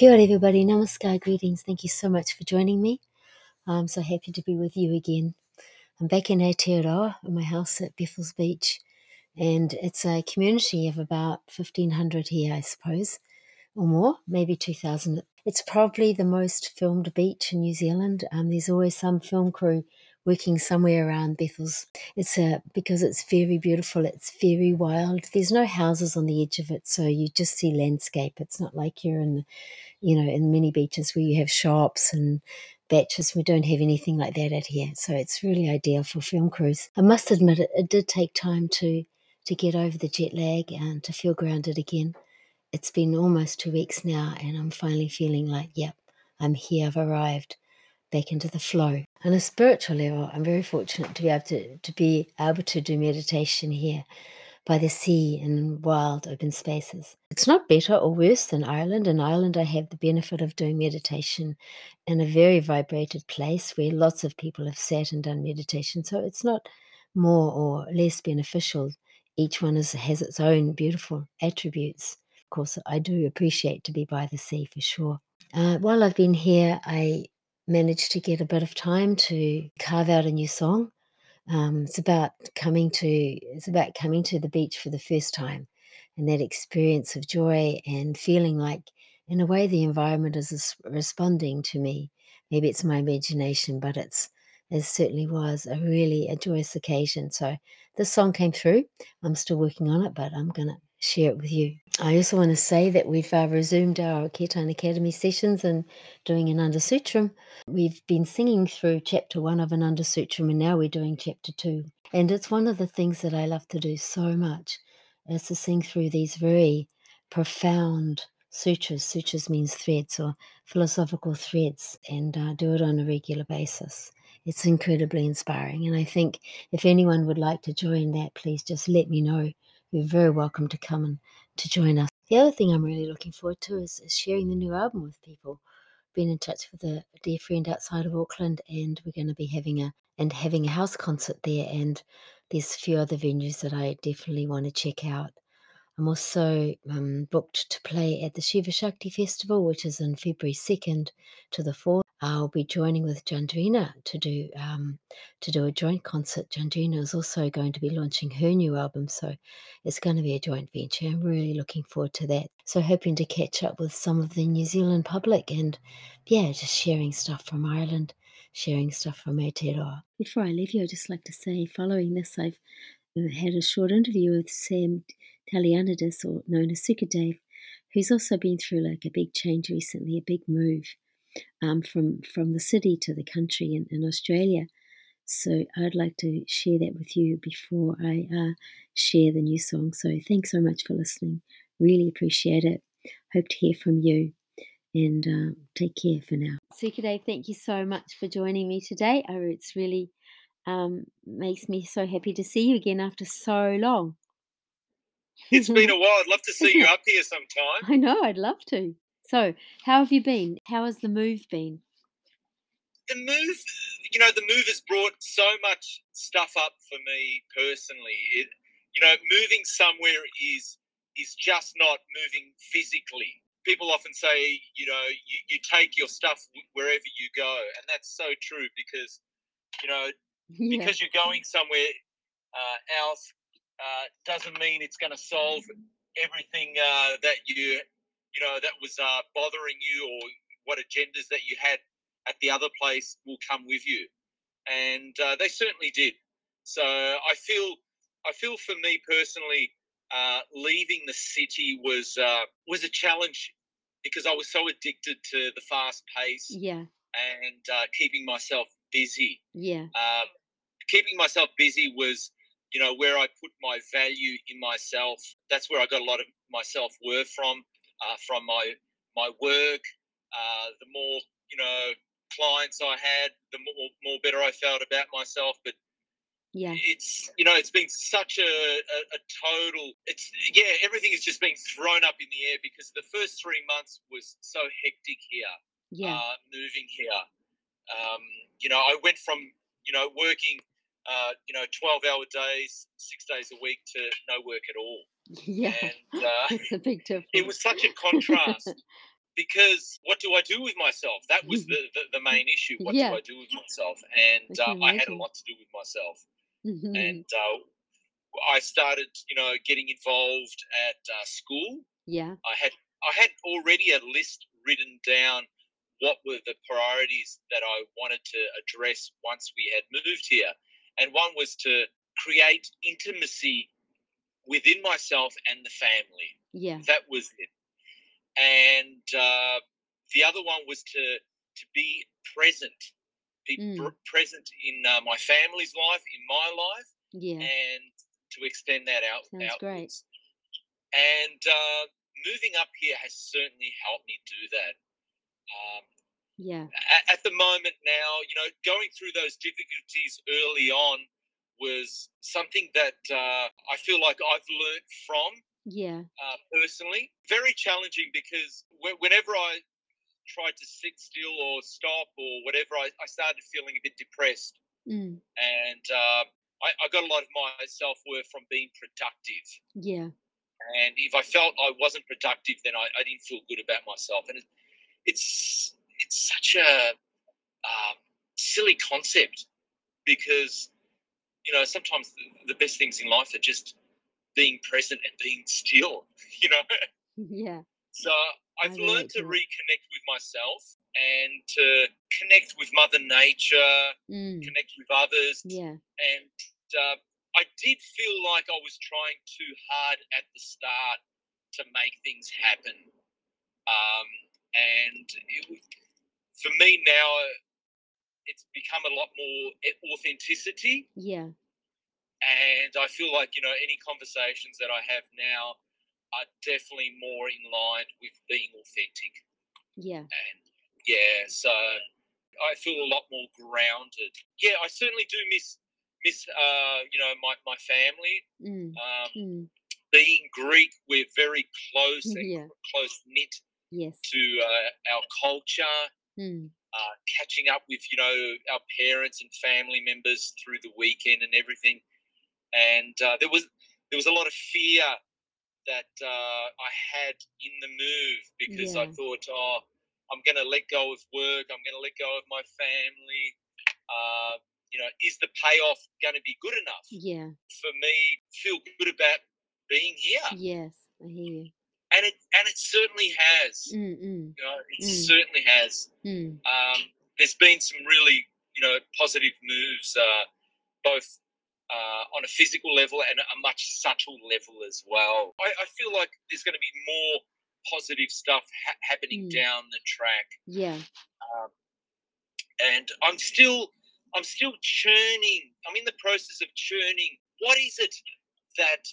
Kia ora, everybody. Namaskar, greetings. Thank you so much for joining me. I'm so happy to be with you again. I'm back in Aotearoa, in my house at Bethells Beach, and it's a community of about 1,500 here, I suppose, or more, maybe 2,000. It's probably the most filmed beach in New Zealand. Um, there's always some film crew working somewhere around Bethells. It's a because it's very beautiful. It's very wild. There's no houses on the edge of it, so you just see landscape. It's not like you're in, you know, in many beaches where you have shops and baches. We don't have anything like that out here, so it's really ideal for film crews. I must admit, it, it did take time to to get over the jet lag and to feel grounded again. It's been almost two weeks now, and I'm finally feeling like, yep, I'm here. I've arrived back into the flow. On a spiritual level, I'm very fortunate to be able to, to be able to do meditation here by the sea and wild open spaces. It's not better or worse than Ireland. In Ireland, I have the benefit of doing meditation in a very vibrated place where lots of people have sat and done meditation. So it's not more or less beneficial. Each one is, has its own beautiful attributes. Of course, I do appreciate to be by the sea for sure. Uh, while I've been here, I managed to get a bit of time to carve out a new song. Um, it's about coming to it's about coming to the beach for the first time, and that experience of joy and feeling like, in a way, the environment is responding to me. Maybe it's my imagination, but it's it certainly was a really a joyous occasion. So this song came through. I'm still working on it, but I'm gonna share it with you. I also want to say that we've uh, resumed our Kirtan Academy sessions and doing Ananda Sutram. We've been singing through chapter one of Ananda Sutram and now we're doing chapter two. And it's one of the things that I love to do so much is to sing through these very profound sutras. Sutras means threads or philosophical threads and uh, do it on a regular basis. It's incredibly inspiring. And I think if anyone would like to join that, please just let me know you're very welcome to come and to join us. The other thing I'm really looking forward to is, is sharing the new album with people. Been in touch with a, dear friend outside of Auckland, and we're going to be having a and having a house concert there. And there's a few other venues that I definitely want to check out. I'm also um, booked to play at the Shiva Shakti Festival, which is in February 2nd to the 4th. I'll be joining with Jandrina to do um, to do a joint concert. Jandrina is also going to be launching her new album, so it's going to be a joint venture. I'm really looking forward to that. So hoping to catch up with some of the New Zealand public and yeah, just sharing stuff from Ireland, sharing stuff from Aotearoa. Before I leave you, I'd just like to say, following this, I've had a short interview with Sam Talianidis, or known as Sukadave, who's also been through like a big change recently, a big move um, from from the city to the country in, in Australia. So I'd like to share that with you before I uh, share the new song. So thanks so much for listening. Really appreciate it. Hope to hear from you. And uh, take care for now. Sukadave, thank you so much for joining me today. Oh, it's really um, makes me so happy to see you again after so long. It's been a while. I'd love to see you up here sometime. I know, I'd love to. So, how have you been? How has the move been? The move, you know, the move has brought so much stuff up for me personally. It, you know, moving somewhere is is just not moving physically. People often say, you know, you, you take your stuff wherever you go, and that's so true because, you know, yeah. because you're going somewhere uh, else uh, doesn't mean it's going to solve everything uh, that you you know that was uh, bothering you or what agendas that you had at the other place will come with you, and uh, they certainly did. So I feel I feel for me personally, uh, leaving the city was was a challenge because I was so addicted to the fast pace. Yeah. And keeping myself busy. Yeah. Um, keeping myself busy was you know where i put my value in myself that's where i got a lot of my self-worth from uh, from my my work uh, the more you know clients i had the more, more better i felt about myself but yeah. it's you know it's been such a, a, a, total it's yeah everything has just been thrown up in the air because the first three months was so hectic here yeah. uh, moving here. Um, you know i went from you know working uh, you know, 12 hour days, six days a week to no work at all. Yeah. And uh, it's a big difference. It was such a contrast because what do I do with myself? That was the, the, the main issue. What Yeah. do I do with myself? And I uh, I had a lot to do with myself. Mhm. And uh, I started, you know, getting involved at uh, school. yeah. I had I had already a list written down what were the priorities that I wanted to address once we had moved here. And one was to create intimacy within myself and the family. Yeah. That was it. And uh, the other one was to to be present, be Mm. pr- present in uh, my family's life, in my life, Yeah. and to extend that out Sounds great. And uh, moving up here has certainly helped me do that. Um, Yeah. at, at the moment now, you know, going through those difficulties early on was something that uh, I feel like I've learned from Yeah. uh, personally. Very challenging because whe- whenever I tried to sit still or stop or whatever, I, I started feeling a bit depressed. Mm. And uh, I, I got a lot of my self worth from being productive. Yeah. And if I felt I wasn't productive, then I, I didn't feel good about myself. And it, it's it's such a um, silly concept because you know sometimes the, the best things in life are just being present and being still. You know, Yeah. so I've relate learned to reconnect with myself and to connect with Mother Nature, Mm. connect with others, Yeah. and uh, I did feel like I was trying too hard at the start to make things happen. Um, and it, was- for me now, it's become a lot more authenticity. Yeah. And I feel like, you know, any conversations that I have now are definitely more in line with being authentic. Yeah. And yeah, so I feel a lot more grounded. Yeah, I certainly do miss miss uh, you know my, my family. Mm. Um, Mm. being Greek, we're very close and Yeah. close knit Yes. to uh, our culture. Mm. Uh, catching up with you know our parents and family members through the weekend and everything, and uh, there was there was a lot of fear that uh, I had in the move because I thought, oh, I'm going to let go of work. I'm going to let go of my family. Uh, you know, is the payoff going to be good enough Yeah. for me? Feel good about being here, Yes. I hear you. And it and it certainly has. Mm. Mm. You know, it Mm. certainly has. Mm. Um, there's been some really, you know, positive moves, uh, both uh, on a physical level and a much subtle level as well. I, I feel like there's going to be more positive stuff ha- happening Mm. down the track, Yeah. um, and I'm still, I'm still churning. I'm in the process of churning. What is it that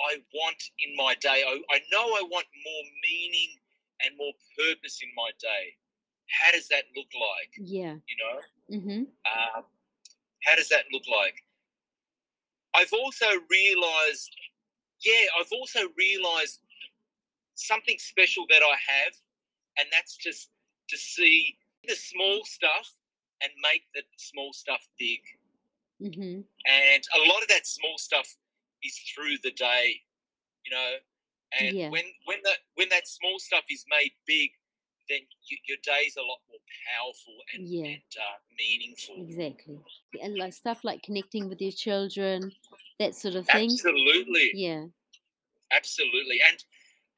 I want in my day? I, I know I want more meaning and more purpose in my day. How does that look like? Yeah. You know, Mm-hmm. um, how does that look like? I've also realized, yeah, I've also realized something special that I have, and that's just to see the small stuff and make the small stuff big. Mm-hmm. And a lot of that small stuff is through the day, you know. And Yeah. when when that when that small stuff is made big, then you, your day's a lot more powerful and, Yeah. and uh, meaningful. Exactly. And like stuff like connecting with your children, that sort of thing. Absolutely, Yeah. absolutely. And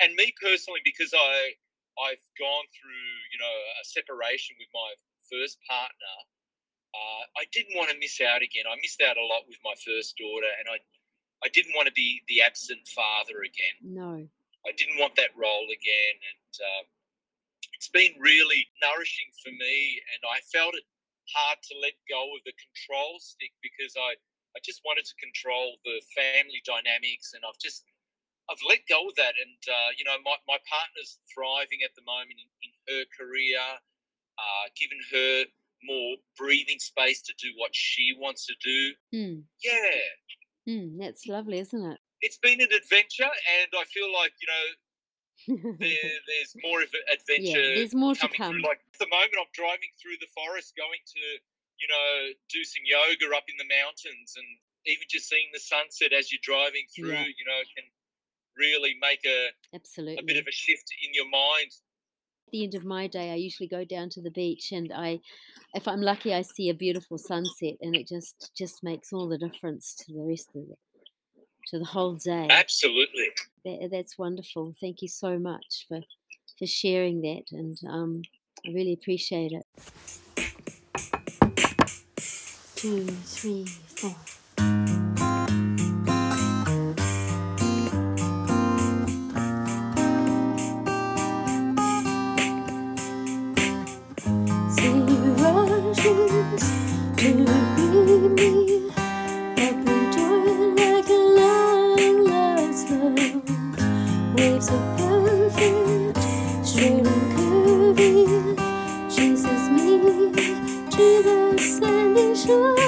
and me personally, because I I've gone through you know a separation with my first partner, uh, I didn't want to miss out again. I missed out a lot with my first daughter, and I I didn't want to be the absent father again. No. I didn't want that role again, and um, it's been really nourishing for me. And I felt it hard to let go of the control stick because I I just wanted to control the family dynamics, and I've just I've let go of that. And uh, you know, my my partner's thriving at the moment in, in her career, uh, given her more breathing space to do what she wants to do. Mm. Yeah, Mm. That's lovely, isn't it? it's been an adventure, and I feel like you know there, there's more of an adventure. yeah. There's more to come. through. Like at the moment, I'm driving through the forest, going to you know do some yoga up in the mountains, and even just seeing the sunset as you're driving through, Yeah. you know, can really make a, absolutely a bit of a shift in your mind. At the end of my day, I usually go down to the beach, and I, if I'm lucky, I see a beautiful sunset, and it just just makes all the difference to the rest of it, to the whole day. Absolutely. That, that's wonderful. Thank you so much for for sharing that, and um, I really appreciate it. Two, three, four. Oh